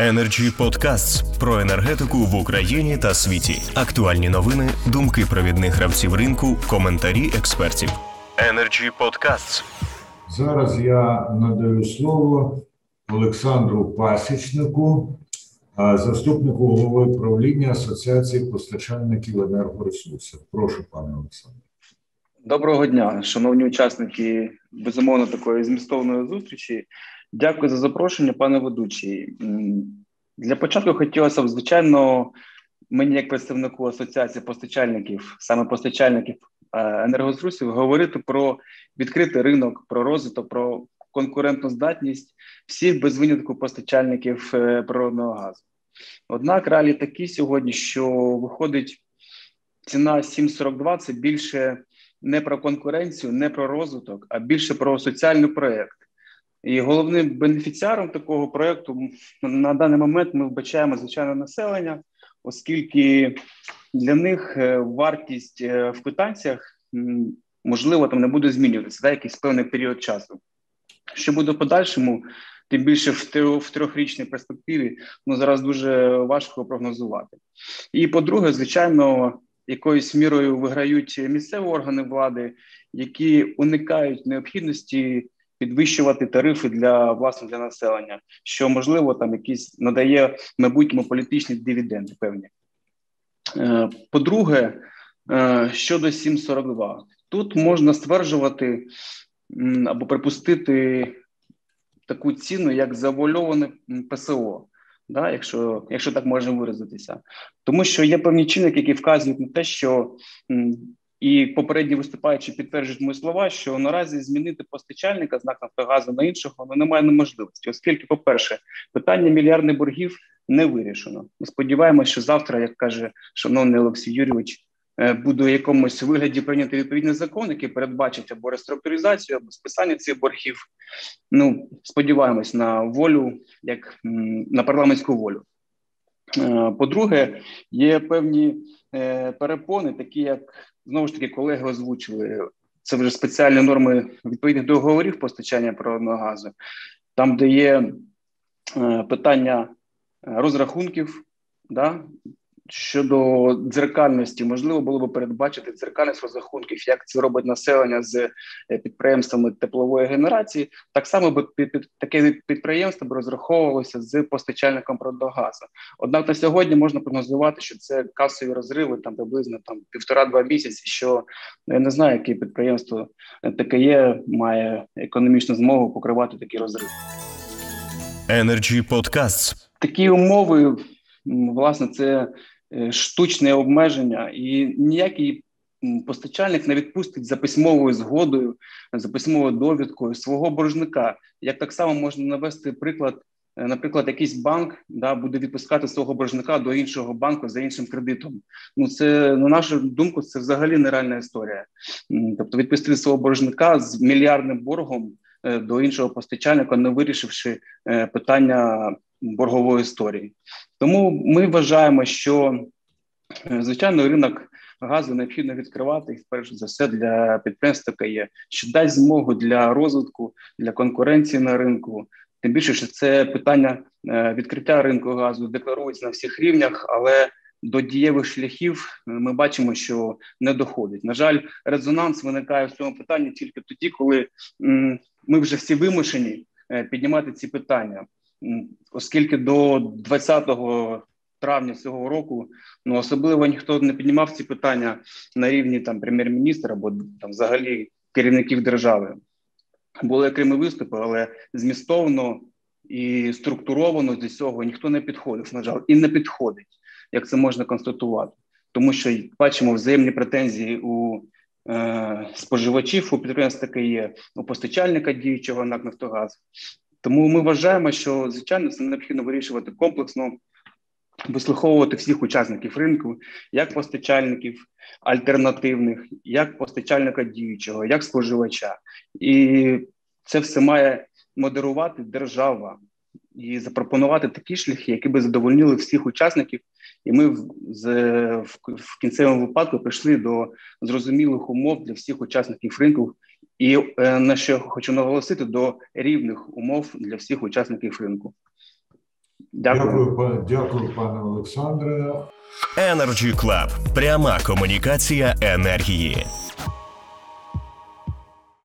Energy Podcasts про енергетику в Україні та світі. Актуальні новини, думки провідних гравців ринку, коментарі експертів. Energy Podcasts. Зараз я надаю слово Олександру Пасічнику, заступнику голови правління Асоціації постачальників енергоресурсів. Прошу, пане Олександре. Доброго дня, шановні учасники безумовно такої змістовної зустрічі. Дякую за запрошення, пане ведучий. Для початку хотілося б, звичайно, мені, як представнику асоціації постачальників, саме постачальників е, енергоресурсів, говорити про відкритий ринок, про розвиток, про конкурентну здатність всіх без винятку постачальників е, природного газу. Однак реалії такі сьогодні, що виходить ціна 7,42 це більше не про конкуренцію, не про розвиток, а більше про соціальний проєкт. І головним бенефіціаром такого проєкту на даний момент ми вбачаємо звичайне населення, оскільки для них е, вартість е, в квитанціях можливо там не буде змінюватися за якийсь певний період часу. Що буде в подальшому, тим більше в трьохрічній перспективі, ну зараз дуже важко прогнозувати. І по-друге, звичайно, якоюсь мірою виграють місцеві органи влади, які уникають необхідності підвищувати тарифи для власне для населення, що можливо там якісь надає майбутньому політичні дивіденди. Певні е, по-друге, е, щодо 7.42, тут можна стверджувати або припустити таку ціну, як завуальоване ПСО. Да, якщо якщо так можна виразитися, тому що є певні чинники, які вказують на те, що і попередні виступаючі підтверджують мої слова, що наразі змінити постачальника знак Нафтогазу на іншого ну, немає неможливості, оскільки, по-перше, питання мільярдних боргів не вирішено. Ми сподіваємося, що завтра, як каже шановний Олексій Юрійович, е, буде в якомусь вигляді прийняти відповідний закон, який передбачить або реструктуризацію, або списання цих боргів. Ну сподіваємось на волю, як на парламентську волю. Е, по-друге, є певні е, перепони, такі як знову ж таки колеги озвучили. Це вже спеціальні норми відповідних договорів постачання природного газу, там де є е, питання розрахунків, да, Щодо дзеркальності, можливо було б передбачити дзеркальність розрахунків, як це робить населення з е, підприємствами теплової генерації. Так само би під, під таке підприємство б розраховувалося з постачальником продогазу. Однак на сьогодні можна прогнозувати, що це касові розриви там приблизно там півтора-два місяці. Що ну, я не знаю, яке підприємство таке є, має економічну змогу покривати такі розриви. Energy Podcasts. Такі умови. Власне, це штучне обмеження, і ніякий постачальник не відпустить за письмовою згодою, за письмовою довідкою свого боржника. Як так само можна навести приклад, е, наприклад, якийсь банк да буде відпускати свого боржника до іншого банку за іншим кредитом. Ну це на нашу думку, це взагалі нереальна історія. Тобто, відпустити свого боржника з мільярдним боргом е, до іншого постачальника, не вирішивши питання боргової історії. Тому ми вважаємо, що е, звичайно ринок газу необхідно відкривати і перш за все для підприємств є, що дасть змогу для розвитку, для конкуренції на ринку. Тим більше, що це питання е, відкриття ринку газу декларується на всіх рівнях, але до дієвих шляхів е, ми бачимо, що не доходить. На жаль, резонанс виникає в цьому питанні тільки тоді, коли ми вже всі вимушені піднімати ці питання оскільки до 20 травня цього року ну особливо ніхто не піднімав ці питання на рівні там прем'єр-міністра або там взагалі керівників держави. Були окремі виступи, але змістовно і структуровано до цього ніхто не підходив. На жаль, і не підходить, як це можна констатувати, тому що бачимо взаємні претензії у е, споживачів у підприємств таке є у постачальника діючого НАК «Нафтогаз», тому ми вважаємо, що звичайно це необхідно вирішувати комплексно, вислуховувати всіх учасників ринку, як постачальників альтернативних, як постачальника діючого, як споживача, і це все має модерувати держава і запропонувати такі шляхи, які би задовольнили всіх учасників. І ми з, в, в кінцевому випадку прийшли до зрозумілих умов для всіх учасників ринку, і е, на що хочу наголосити до рівних умов для всіх учасників ринку. Дякую, дякую, пане Олександре. Energy Club. пряма комунікація енергії.